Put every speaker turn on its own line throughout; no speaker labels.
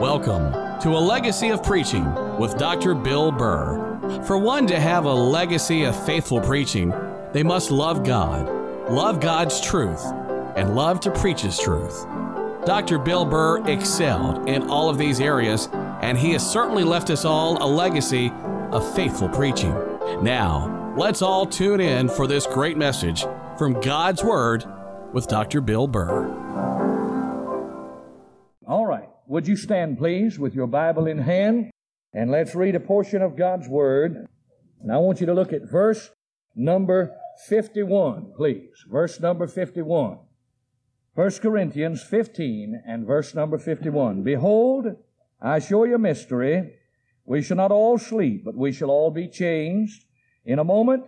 Welcome to A Legacy of Preaching with Dr. Bill Burr. For one to have a legacy of faithful preaching, they must love God, love God's truth, and love to preach His truth. Dr. Bill Burr excelled in all of these areas, and he has certainly left us all a legacy of faithful preaching. Now, let's all tune in for this great message from God's Word with Dr. Bill Burr.
Would you stand, please, with your Bible in hand? And let's read a portion of God's Word. And I want you to look at verse number 51, please. Verse number 51. 1 Corinthians 15 and verse number 51. Behold, I show you a mystery. We shall not all sleep, but we shall all be changed in a moment,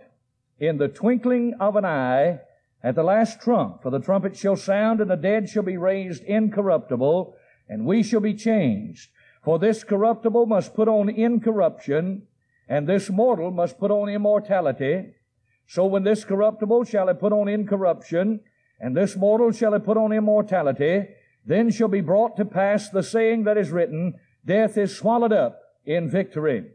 in the twinkling of an eye, at the last trump. For the trumpet shall sound, and the dead shall be raised incorruptible, and we shall be changed. For this corruptible must put on incorruption, and this mortal must put on immortality. So when this corruptible shall have put on incorruption, and this mortal shall have put on immortality, then shall be brought to pass the saying that is written, Death is swallowed up in victory.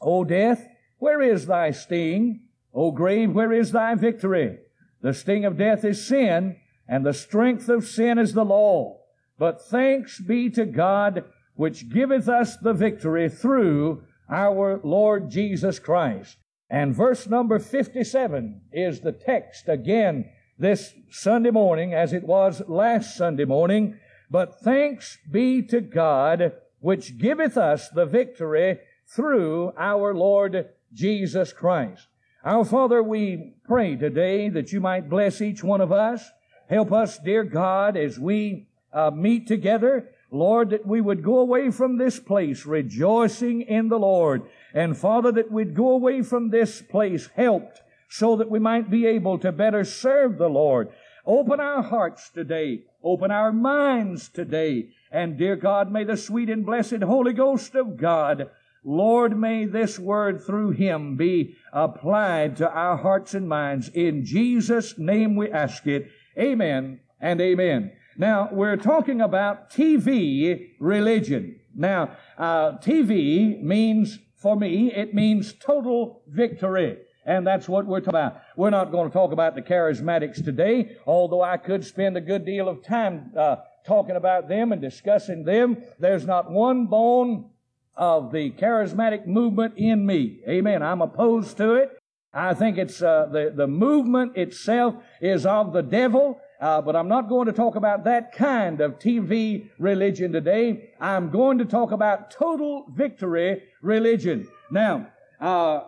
O death, where is thy sting? O grave, where is thy victory? The sting of death is sin, and the strength of sin is the law. But thanks be to God, which giveth us the victory through our Lord Jesus Christ. And verse number 57 is the text again this Sunday morning as it was last Sunday morning. But thanks be to God, which giveth us the victory through our Lord Jesus Christ. Our Father, we pray today that you might bless each one of us. Help us, dear God, as we uh, meet together. Lord, that we would go away from this place rejoicing in the Lord. And Father, that we'd go away from this place helped so that we might be able to better serve the Lord. Open our hearts today. Open our minds today. And dear God, may the sweet and blessed Holy Ghost of God Lord, may this word through him be applied to our hearts and minds. In Jesus' name we ask it. Amen and amen. Now, we're talking about TV religion. Now, uh, TV means, for me, it means total victory. And that's what we're talking about. We're not going to talk about the charismatics today, although I could spend a good deal of time uh, talking about them and discussing them. There's not one bone of the charismatic movement in me. Amen. I'm opposed to it. I think it's uh, the the movement itself is of the devil. Uh, but I'm not going to talk about that kind of TV religion today. I'm going to talk about total victory religion. Now, uh,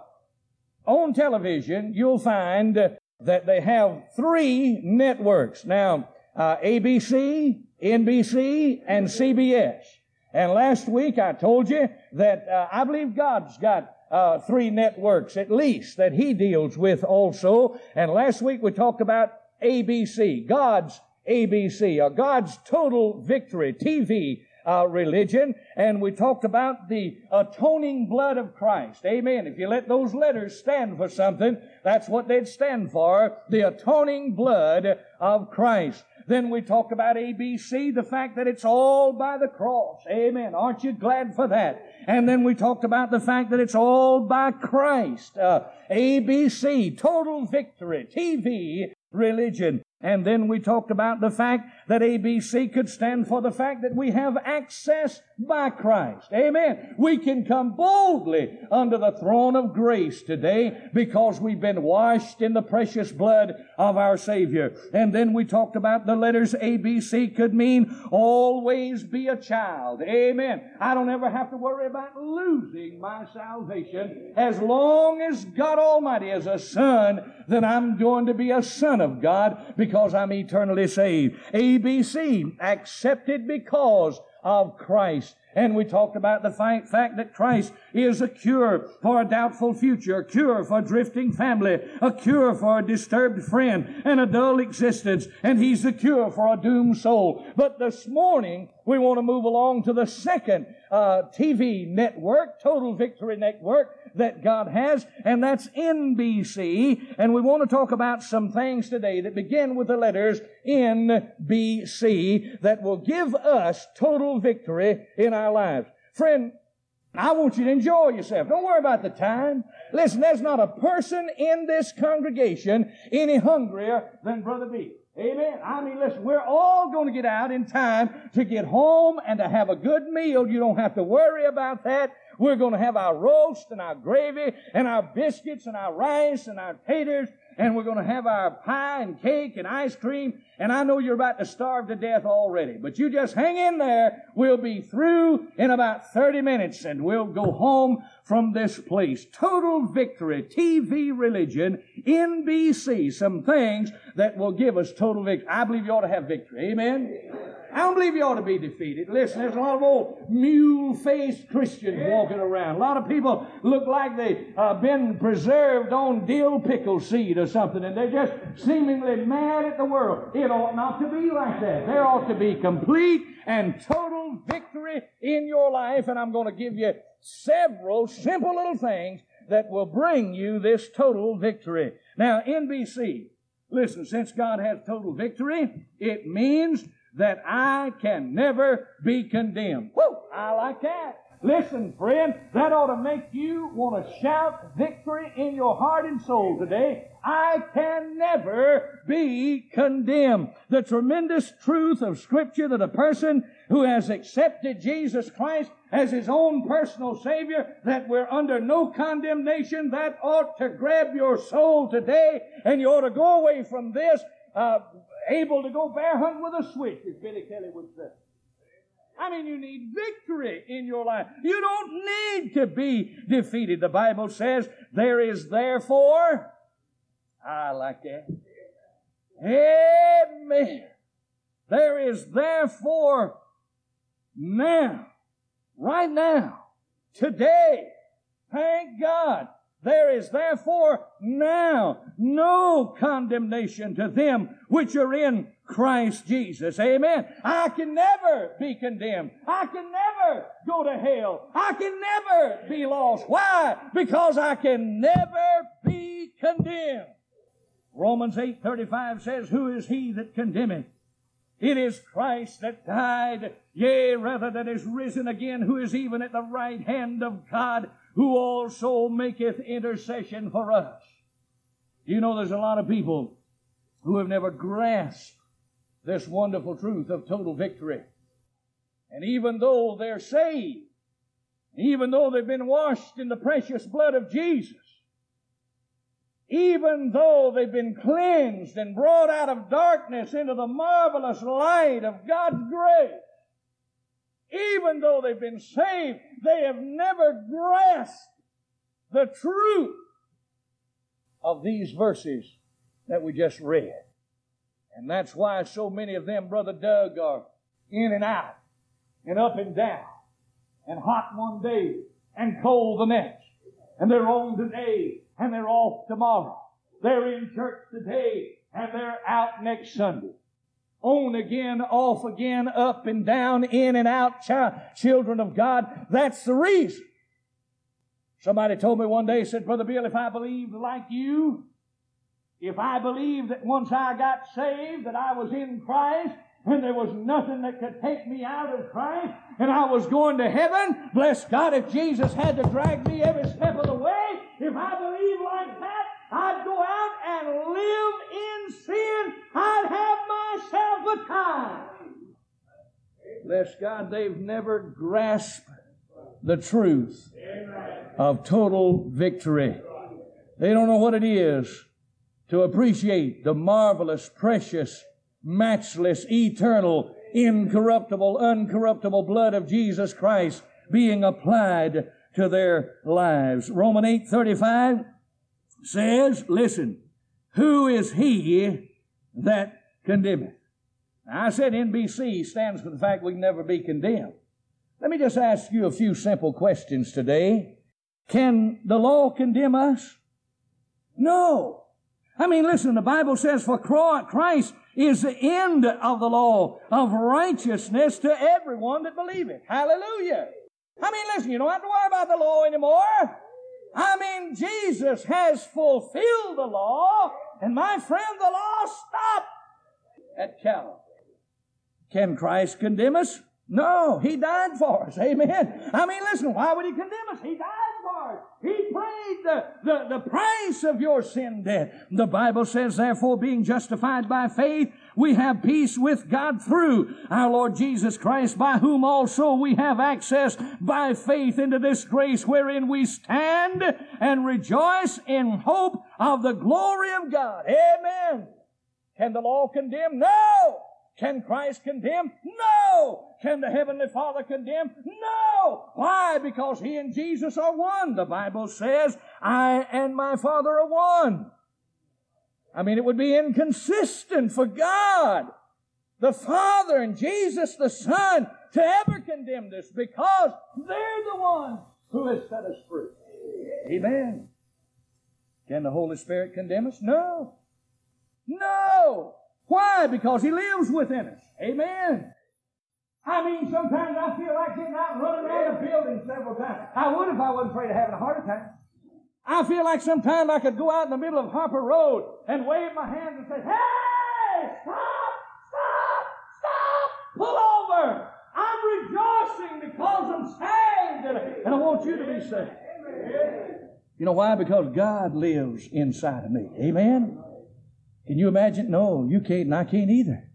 on television, you'll find that they have three networks. Now, uh, ABC, NBC, and CBS. And last week I told you that uh, I believe God's got uh, three networks at least that He deals with also. And last week we talked about ABC, God's ABC, or God's total victory TV uh, religion, and we talked about the atoning blood of Christ. Amen. If you let those letters stand for something, that's what they'd stand for. The atoning blood of Christ. Then we talked about ABC, the fact that it's all by the cross. Amen. Aren't you glad for that? And then we talked about the fact that it's all by Christ. Uh, ABC, total victory, TV, religion. And then we talked about the fact that ABC could stand for the fact that we have access by Christ. Amen. We can come boldly under the throne of grace today because we've been washed in the precious blood of our Savior. And then we talked about the letters ABC could mean always be a child. Amen. I don't ever have to worry about losing my salvation. As long as God Almighty is a son, then I'm going to be a son of God because I'm eternally saved. ABC, accepted because of Christ. And we talked about the fact that Christ is a cure for a doubtful future, a cure for a drifting family, a cure for a disturbed friend and a dull existence, and He's the cure for a doomed soul. But this morning, we want to move along to the second uh, TV network, Total Victory Network, that God has, and that's NBC. And we want to talk about some things today that begin with the letters NBC that will give us total victory in our lives. Friend, I want you to enjoy yourself. Don't worry about the time. Listen, there's not a person in this congregation any hungrier than Brother B. Amen. I mean, listen, we're all going to get out in time to get home and to have a good meal. You don't have to worry about that. We're going to have our roast and our gravy and our biscuits and our rice and our taters and we're going to have our pie and cake and ice cream. And I know you're about to starve to death already, but you just hang in there. We'll be through in about 30 minutes and we'll go home from this place. Total victory, TV religion, NBC, some things that will give us total victory. I believe you ought to have victory. Amen. I don't believe you ought to be defeated. Listen, there's a lot of old mule-faced Christians walking around. A lot of people look like they've uh, been preserved on dill pickle seed or something, and they're just seemingly mad at the world. It ought not to be like that. There ought to be complete and total victory in your life, and I'm going to give you several simple little things that will bring you this total victory. Now, NBC, listen, since God has total victory, it means that I can never be condemned. Woo! I like that. Listen, friend, that ought to make you want to shout victory in your heart and soul today. I can never be condemned. The tremendous truth of Scripture that a person who has accepted Jesus Christ as his own personal Savior, that we're under no condemnation, that ought to grab your soul today, and you ought to go away from this uh, able to go bear hunt with a switch, as Billy Kelly would say. I mean, you need victory in your life. You don't need to be defeated. The Bible says there is therefore, I like that. Amen. There is therefore now, right now, today, thank God, there is therefore now no condemnation to them which are in Christ Jesus. Amen. I can never be condemned. I can never go to hell. I can never be lost. Why? Because I can never be condemned. Romans 8:35 says, "Who is he that condemneth? It is Christ that died, yea, rather that is risen again, who is even at the right hand of God, who also maketh intercession for us. You know, there's a lot of people who have never grasped this wonderful truth of total victory. And even though they're saved, even though they've been washed in the precious blood of Jesus, even though they've been cleansed and brought out of darkness into the marvelous light of God's grace, even though they've been saved, they have never grasped the truth of these verses that we just read. And that's why so many of them, Brother Doug, are in and out and up and down and hot one day and cold the next. And they're on today and they're off tomorrow. They're in church today and they're out next Sunday on again, off again, up and down, in and out, children of God. That's the reason. Somebody told me one day, said, Brother Bill, if I believed like you, if I believed that once I got saved that I was in Christ and there was nothing that could take me out of Christ and I was going to heaven, bless God, if Jesus had to drag me every step of the way, if I believed like that, I'd go out and live in sin. I'd have myself a time. Bless God, they've never grasped the truth of total victory. They don't know what it is to appreciate the marvelous, precious, matchless, eternal, incorruptible, uncorruptible blood of Jesus Christ being applied to their lives. Roman 8 35 says, listen, who is he that condemneth? Now, I said NBC stands for the fact we can never be condemned. Let me just ask you a few simple questions today. Can the law condemn us? No. I mean, listen, the Bible says, for Christ is the end of the law of righteousness to everyone that believeth. Hallelujah. I mean, listen, you don't have to worry about the law anymore. I mean, Jesus has fulfilled the law, and my friend, the law stopped at Calvary. Can Christ condemn us? No, He died for us. Amen. I mean, listen, why would He condemn us? He died us. He paid the, the, the price of your sin debt. The Bible says, therefore, being justified by faith, we have peace with God through our Lord Jesus Christ, by whom also we have access by faith into this grace wherein we stand and rejoice in hope of the glory of God. Amen. Can the law condemn? No. Can Christ condemn? No. Can the Heavenly Father condemn? No. Why? Because He and Jesus are one. The Bible says, I and my Father are one. I mean, it would be inconsistent for God, the Father and Jesus the Son, to ever condemn this because they're the one who has set us free. Amen. Can the Holy Spirit condemn us? No. No. Why? Because He lives within us. Amen. I mean, sometimes I feel like getting out and running around a building several times. I would if I wasn't afraid of having a heart attack. I feel like sometimes I could go out in the middle of Harper Road and wave my hands and say, Hey, stop, stop, stop, pull over. I'm rejoicing because I'm saved and I want you to be saved. You know why? Because God lives inside of me. Amen? Can you imagine? No, you can't, and I can't either.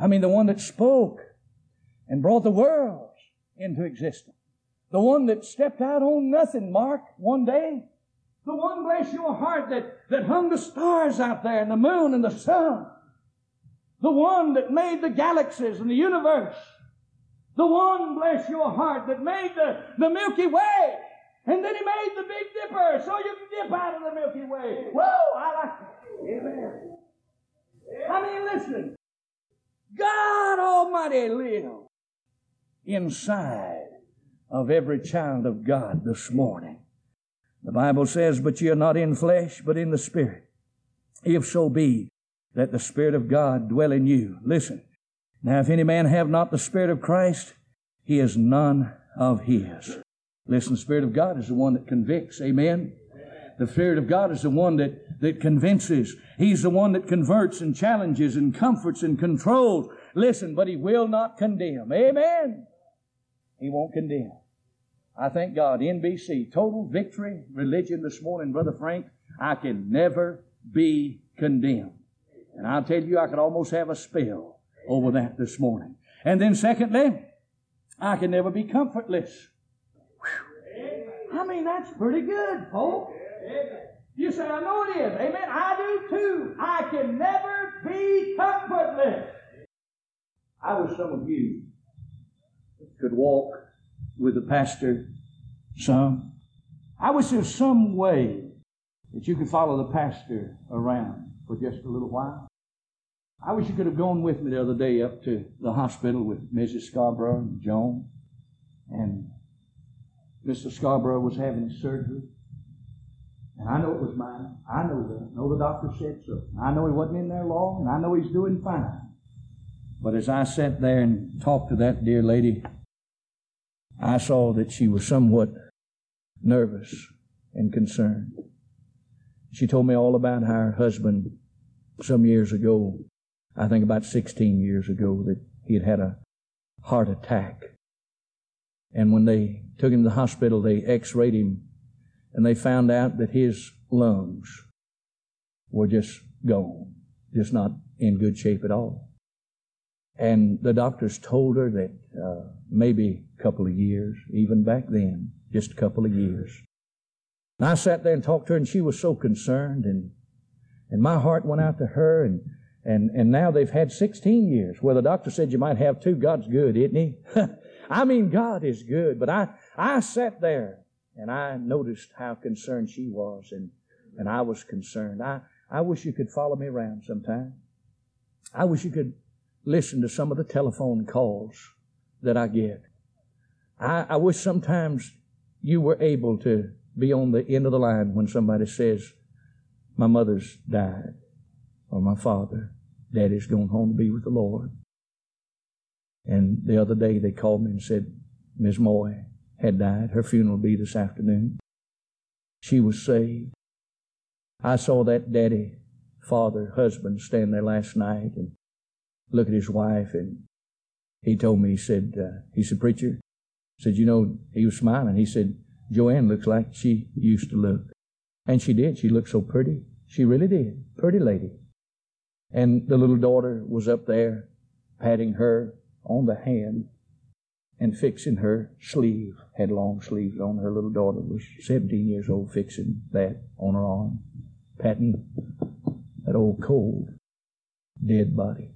I mean, the one that spoke and brought the worlds into existence. The one that stepped out on nothing, Mark, one day. The one, bless your heart, that, that hung the stars out there and the moon and the sun. The one that made the galaxies and the universe. The one, bless your heart, that made the, the Milky Way. And then he made the Big Dipper so you can dip out of the Milky Way. Whoa, I like it. Amen. I mean, listen. God Almighty lives inside of every child of God this morning. The Bible says, But ye are not in flesh, but in the Spirit. If so be that the Spirit of God dwell in you. Listen. Now, if any man have not the Spirit of Christ, he is none of his. Listen, the Spirit of God is the one that convicts. Amen. The Spirit of God is the one that, that convinces. He's the one that converts and challenges and comforts and controls. Listen, but He will not condemn. Amen. He won't condemn. I thank God. NBC, total victory religion this morning, Brother Frank. I can never be condemned. And I'll tell you, I could almost have a spell over that this morning. And then secondly, I can never be comfortless. Whew. I mean, that's pretty good, folks. You say, I know it is. Amen. I do too. I can never be comfortless. I wish some of you could walk with the pastor some. I wish there was some way that you could follow the pastor around for just a little while. I wish you could have gone with me the other day up to the hospital with Mrs. Scarborough and Joan. And Mr. Scarborough was having surgery. And I know it was mine. I know that. I know the doctor said so. I know he wasn't in there long, and I know he's doing fine. But as I sat there and talked to that dear lady, I saw that she was somewhat nervous and concerned. She told me all about how her husband, some years ago, I think about 16 years ago, that he had had a heart attack. And when they took him to the hospital, they x-rayed him and they found out that his lungs were just gone, just not in good shape at all. And the doctors told her that uh, maybe a couple of years, even back then, just a couple of years. And I sat there and talked to her, and she was so concerned, and and my heart went out to her, and and and now they've had 16 years. Well, the doctor said you might have two. God's good, isn't He? I mean, God is good. But I I sat there and I noticed how concerned she was, and, and I was concerned. I, I wish you could follow me around sometime. I wish you could listen to some of the telephone calls that I get. I, I wish sometimes you were able to be on the end of the line when somebody says, My mother's died, or my father, daddy's gone home to be with the Lord. And the other day they called me and said, Ms. Moy, had died. Her funeral will be this afternoon. she was saved. I saw that daddy, father, husband stand there last night and look at his wife and he told me, he said, uh, he said, preacher, said, you know, he was smiling. He said, Joanne looks like she used to look. And she did. She looked so pretty. She really did. Pretty lady. And the little daughter was up there patting her on the hand and fixing her sleeve. Had long sleeves on. Her little daughter was 17 years old, fixing that on her arm, patting that old cold, dead body.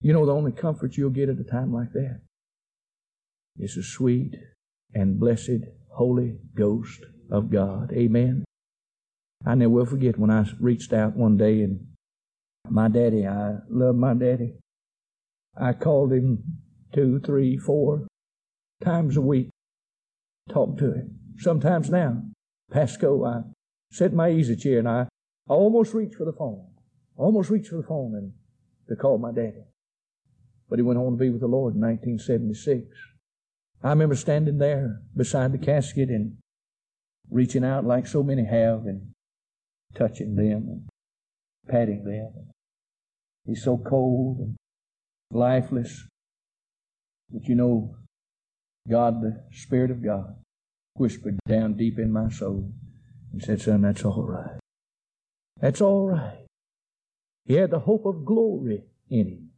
You know the only comfort you'll get at a time like that is the sweet and blessed Holy Ghost of God. Amen. I never will forget when I reached out one day and my daddy, I love my daddy. I called him two, three, four times a week, talk to him. Sometimes now, Pasco, I sit in my easy chair and I almost reach for the phone, almost reach for the phone and to call my daddy. But he went on to be with the Lord in 1976. I remember standing there beside the casket and reaching out like so many have and touching them and patting them. He's so cold and lifeless. But you know, God, the Spirit of God, whispered down deep in my soul and said, Son, that's all right. That's all right. He had the hope of glory in him,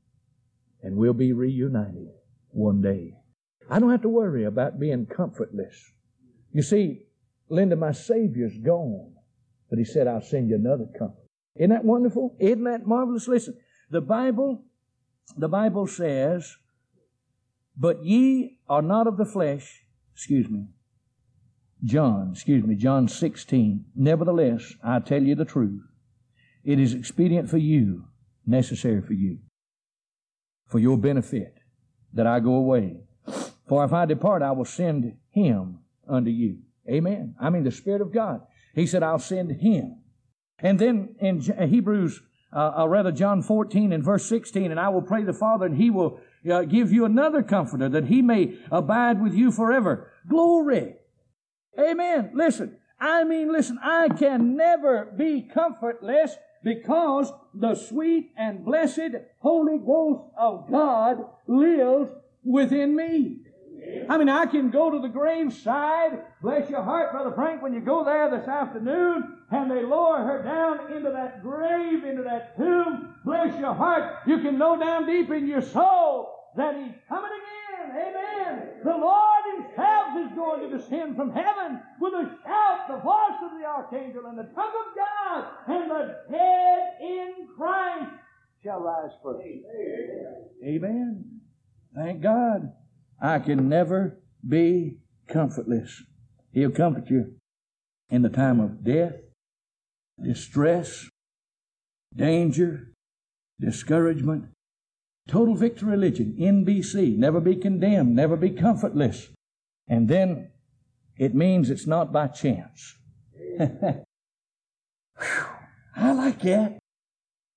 and we'll be reunited one day. I don't have to worry about being comfortless. You see, Linda, my Savior's gone, but He said, I'll send you another comfort. Isn't that wonderful? Isn't that marvelous? Listen, the Bible, the Bible says, but ye are not of the flesh, excuse me, John, excuse me, John 16. Nevertheless, I tell you the truth. It is expedient for you, necessary for you, for your benefit, that I go away. For if I depart, I will send him unto you. Amen. I mean, the Spirit of God. He said, I'll send him. And then in Hebrews, uh, uh, rather John 14 and verse 16, and I will pray the Father, and he will uh, give you another comforter that he may abide with you forever. Glory. Amen. Listen, I mean, listen, I can never be comfortless because the sweet and blessed Holy Ghost of God lives within me. I mean, I can go to the graveside, bless your heart, Brother Frank, when you go there this afternoon and they lower her down into that grave, into that tomb, bless your heart, you can know down deep in your soul that He's coming again. Amen. The Lord Himself is going to descend from heaven with a shout, the voice of the archangel, and the tongue of God, and the dead in Christ shall rise first. Amen. Thank God. I can never be comfortless. He'll comfort you in the time of death, distress, danger, discouragement. Total victory religion, NBC, never be condemned, never be comfortless. And then it means it's not by chance. I like that.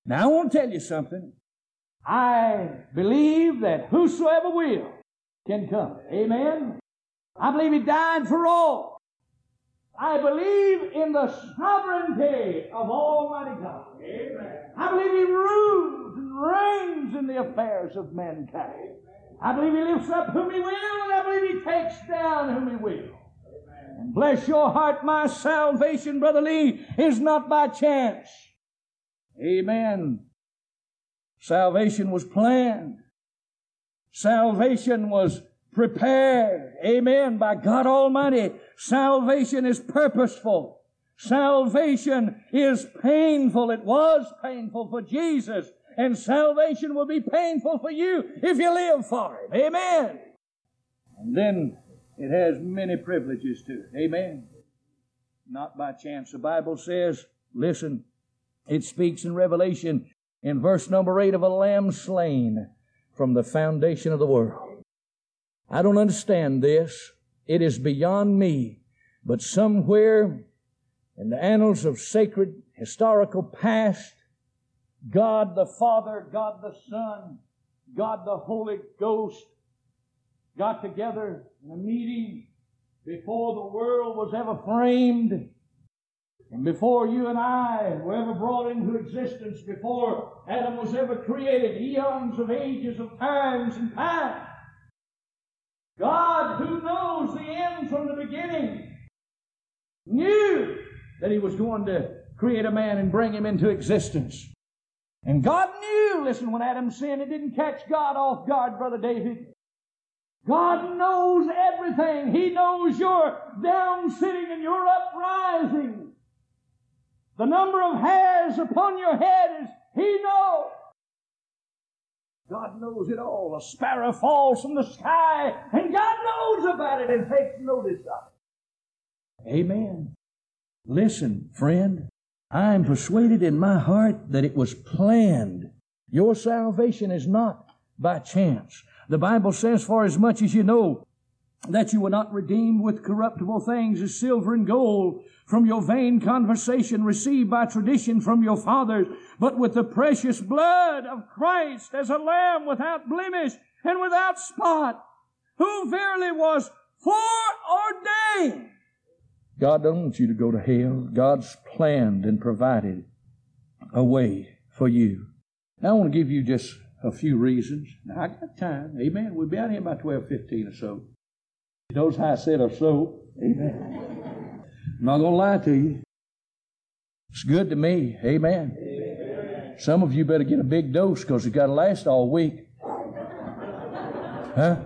Now I want to tell you something. I believe that whosoever will can come. Amen. I believe He died for all. I believe in the sovereignty of Almighty God. Amen. I believe He rules and reigns in the affairs of mankind. I believe He lifts up whom He will, and I believe He takes down whom He will. And bless your heart, my salvation, Brother Lee, is not by chance. Amen. Salvation was planned. Salvation was prepared, amen, by God Almighty. Salvation is purposeful. Salvation is painful. It was painful for Jesus, and salvation will be painful for you if you live for it. Amen. And then it has many privileges to it. Amen. Not by chance. The Bible says, listen, it speaks in Revelation in verse number 8 of a lamb slain from the foundation of the world. I don't understand this. It is beyond me. But somewhere in the annals of sacred historical past, God the Father, God the Son, God the Holy Ghost got together in a meeting before the world was ever framed And before you and I were ever brought into existence, before Adam was ever created, eons of ages of times and time, God, who knows the end from the beginning, knew that He was going to create a man and bring him into existence. And God knew, listen, when Adam sinned, it didn't catch God off guard, Brother David. God knows everything. He knows your down sitting and your uprising. The number of hairs upon your head is He knows. God knows it all. A sparrow falls from the sky, and God knows about it and takes notice of it. Amen. Listen, friend, I am persuaded in my heart that it was planned. Your salvation is not by chance. The Bible says, for as much as you know that you were not redeemed with corruptible things as silver and gold from your vain conversation received by tradition from your fathers, but with the precious blood of Christ as a lamb without blemish and without spot, who verily was foreordained. God doesn't want you to go to hell. God's planned and provided a way for you. Now I want to give you just a few reasons. Now I got time. Amen. We'll be out here by twelve fifteen or so. Those how I said or so. Amen. I'm not going to lie to you. It's good to me. Amen. Amen. Some of you better get a big dose because it's got to last all week. Huh?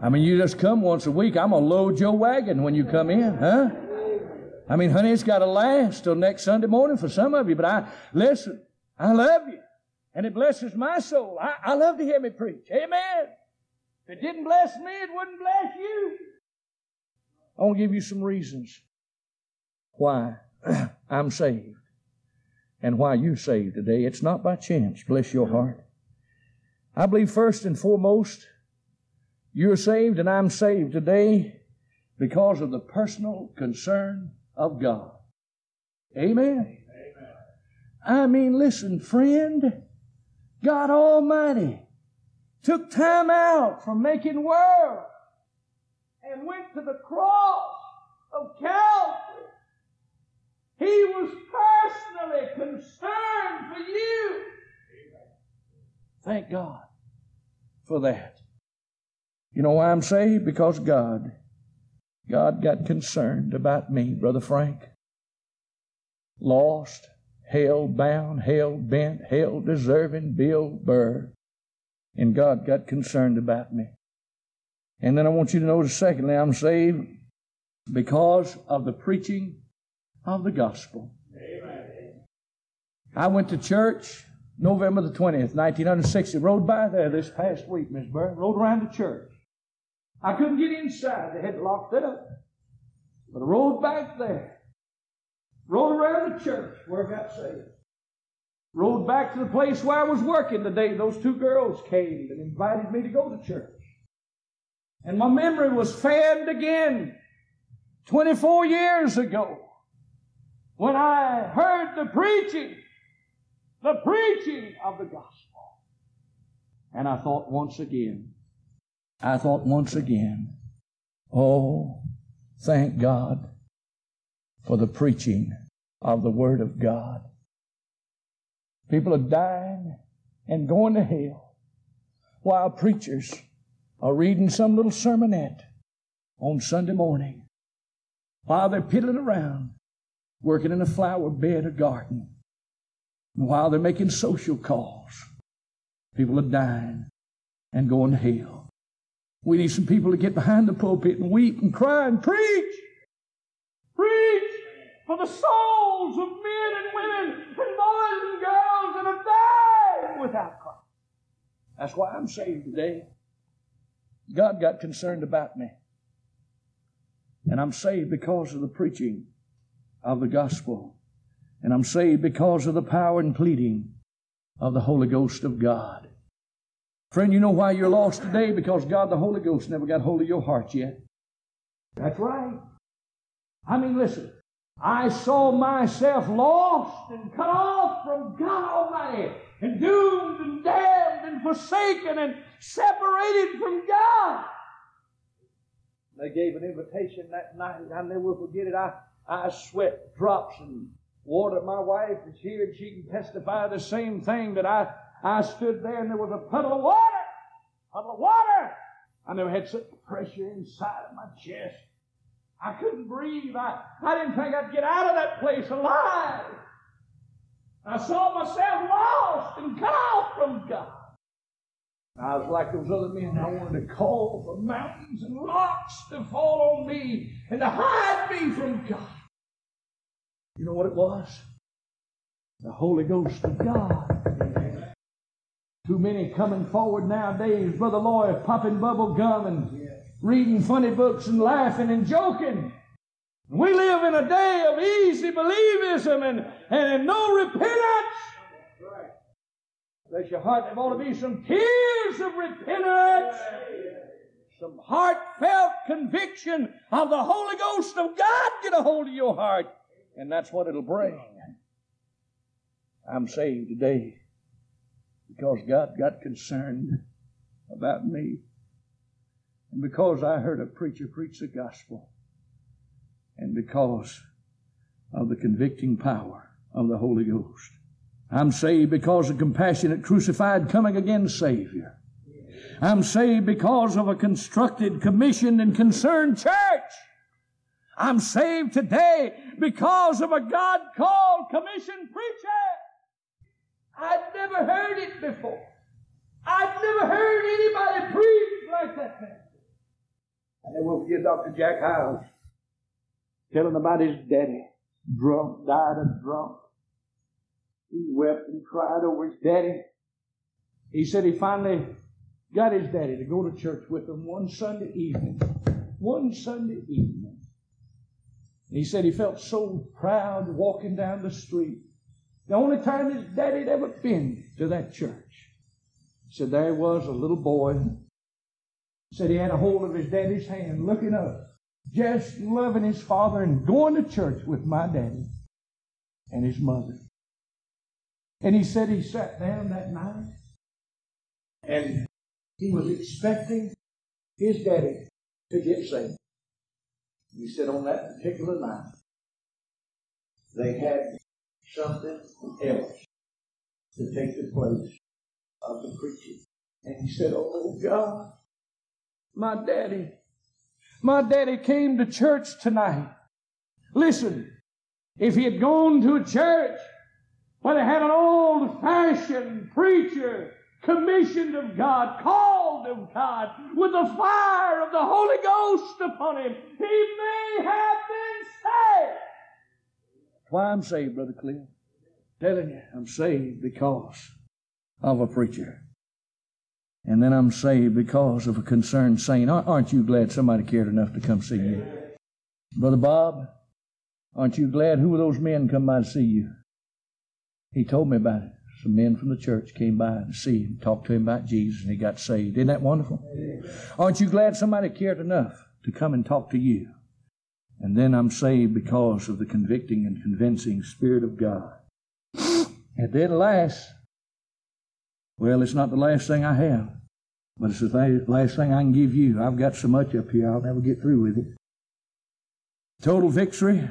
I mean, you just come once a week. I'm going to load your wagon when you come in. Huh? I mean, honey, it's got to last till next Sunday morning for some of you. But I, listen, I love you. And it blesses my soul. I, I love to hear me preach. Amen. If it didn't bless me, it wouldn't bless you. I want to give you some reasons why I'm saved and why you're saved today. It's not by chance. Bless your heart. I believe first and foremost, you're saved and I'm saved today because of the personal concern of God. Amen. Amen. I mean, listen, friend, God Almighty took time out from making world and went to the cross of Calvary. He was personally concerned for you. Thank God for that. You know why I'm saved? Because God, God got concerned about me, Brother Frank. Lost, hell bound, hell bent, hell deserving Bill Burr. And God got concerned about me. And then I want you to notice, secondly, I'm saved because of the preaching of the gospel. Amen. I went to church November the 20th, 1960. Rode by there this past week, Miss Burr. Rode around the church. I couldn't get inside. They had locked it up. But I rode back there. Rode around the church where I got saved. Rode back to the place where I was working the day those two girls came and invited me to go to church. And my memory was fanned again 24 years ago when I heard the preaching, the preaching of the gospel. And I thought once again, I thought once again, oh, thank God for the preaching of the Word of God. People are dying and going to hell while preachers are reading some little sermonette on Sunday morning while they're piddling around working in a flower bed or garden. And while they're making social calls, people are dying and going to hell. We need some people to get behind the pulpit and weep and cry and preach. Preach for the souls of men and women and boys and girls that are dying without Christ. That's why I'm saved today. God got concerned about me. And I'm saved because of the preaching of the gospel. And I'm saved because of the power and pleading of the Holy Ghost of God. Friend, you know why you're lost today? Because God the Holy Ghost never got hold of your heart yet. That's right. I mean, listen, I saw myself lost and cut off from God Almighty and doomed and damned and forsaken and separated from God. They gave an invitation that night. I never forget it. I, I sweat drops and Water, my wife is here and she can testify the same thing that I, I stood there and there was a puddle of water. Puddle of water. I never had such pressure inside of my chest. I couldn't breathe. I, I didn't think I'd get out of that place alive. I saw myself lost and cut off from God. I was like those other men. I wanted to call for mountains and rocks to fall on me and to hide me from God. You know what it was? The Holy Ghost of God. Too many coming forward nowadays, Brother Lloyd, popping bubble gum and reading funny books and laughing and joking. We live in a day of easy believism and, and no repentance. Bless your heart, there ought to be some tears of repentance, some heartfelt conviction of the Holy Ghost of God get a hold of your heart, and that's what it'll bring. I'm saved today because God got concerned about me, and because I heard a preacher preach the gospel, and because of the convicting power of the Holy Ghost. I'm saved because of compassionate, crucified, coming again Savior. I'm saved because of a constructed, commissioned, and concerned church. I'm saved today because of a God called, commissioned preacher. I'd never heard it before. I'd never heard anybody preach like that man. I never will forget Dr. Jack Hyles telling about his daddy, drunk, died of drunk. He wept and cried over his daddy. He said he finally got his daddy to go to church with him one Sunday evening. One Sunday evening. He said he felt so proud walking down the street. The only time his daddy had ever been to that church. He said there was a little boy. He said he had a hold of his daddy's hand, looking up, just loving his father and going to church with my daddy and his mother. And he said he sat down that night and he was expecting his daddy to get saved. He said on that particular night, they had something else to take the place of the preaching. And he said, Oh God, my daddy, my daddy came to church tonight. Listen, if he had gone to a church where they had an old fashioned preacher commissioned of God, called of God, with the fire of the Holy Ghost upon him, he may have been saved. Why I'm saved, Brother Cliff? Telling you, I'm saved because of a preacher. And then I'm saved because of a concerned saint. Aren't you glad somebody cared enough to come see you? Brother Bob, aren't you glad who were those men come by to see you? He told me about it. Some men from the church came by to see him, talked to him about Jesus, and he got saved. Isn't that wonderful? Aren't you glad somebody cared enough to come and talk to you? And then I'm saved because of the convicting and convincing Spirit of God. And then, last, well, it's not the last thing I have, but it's the last thing I can give you. I've got so much up here, I'll never get through with it. Total victory.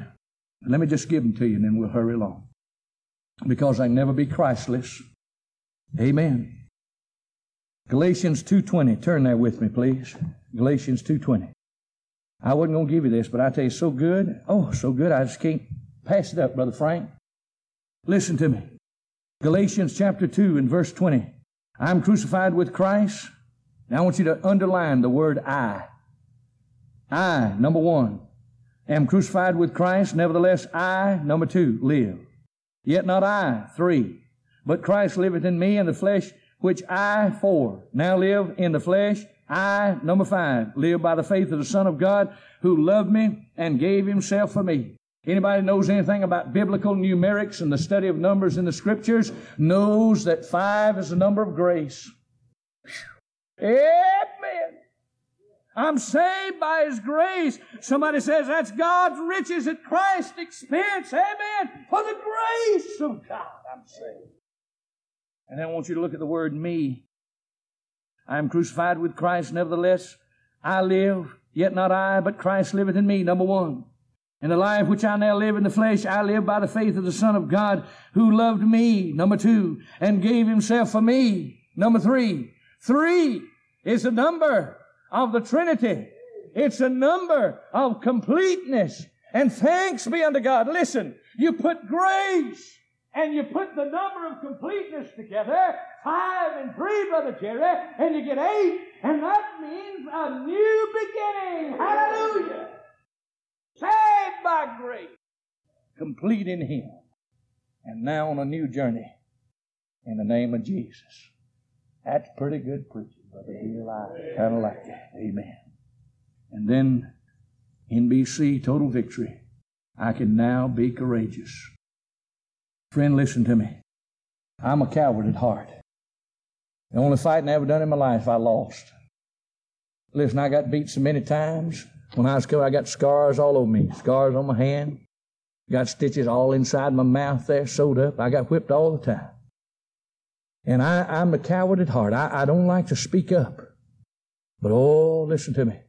Let me just give them to you, and then we'll hurry along because I never be Christless. Amen. Galatians 2.20. Turn there with me, please. Galatians 2.20. I wasn't going to give you this, but I tell you, so good. Oh, so good. I just can't pass it up, Brother Frank. Listen to me. Galatians chapter 2 and verse 20. I'm crucified with Christ. Now I want you to underline the word I. I, number one, am crucified with Christ. Nevertheless, I, number two, live. Yet not I, three, but Christ liveth in me in the flesh, which I, four, now live in the flesh. I, number five, live by the faith of the Son of God who loved me and gave himself for me. Anybody knows anything about biblical numerics and the study of numbers in the scriptures knows that five is the number of grace. Amen. I'm saved by His grace. Somebody says that's God's riches at Christ's expense. Amen. For the grace of God, I'm saved. And I want you to look at the word me. I am crucified with Christ, nevertheless I live, yet not I, but Christ liveth in me. Number one. In the life which I now live in the flesh, I live by the faith of the Son of God who loved me, number two, and gave himself for me. Number three. Three is a number of the Trinity. It's a number of completeness. And thanks be unto God. Listen, you put grace and you put the number of completeness together, five and three, Brother Jerry, and you get eight, and that means a new beginning. Hallelujah. Saved by grace, complete in Him, and now on a new journey in the name of Jesus. That's pretty good preaching, Brother Bill. I kind of like that. Amen. And then NBC, total victory. I can now be courageous. Friend, listen to me. I'm a coward at heart. The only fighting I ever done in my life, I lost. Listen, I got beat so many times. When I was killed, I got scars all over me, scars on my hand, got stitches all inside my mouth there, sewed up. I got whipped all the time. And I, am a coward at heart. I, I don't like to speak up. But oh, listen to me.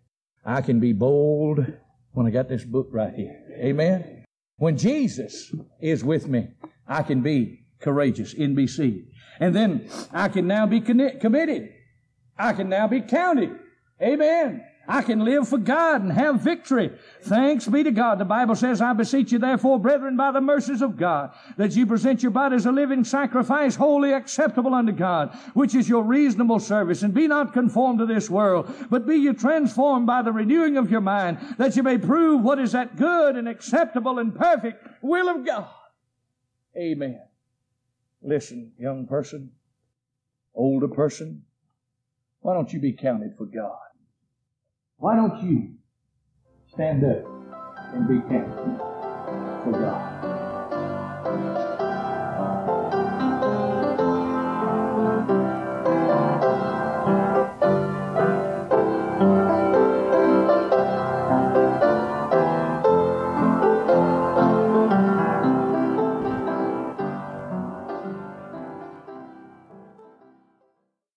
I can be bold when I got this book right here. Amen. When Jesus is with me, I can be courageous. NBC. And then I can now be committed. I can now be counted. Amen. I can live for God and have victory. Thanks be to God. The Bible says, I beseech you therefore, brethren, by the mercies of God, that you present your bodies a living sacrifice, holy acceptable unto God, which is your reasonable service. And be not conformed to this world, but be you transformed by the renewing of your mind, that you may prove what is that good and acceptable and perfect will of God. Amen. Listen, young person, older person, why don't you be counted for God? Why don't you stand up and be counted for God?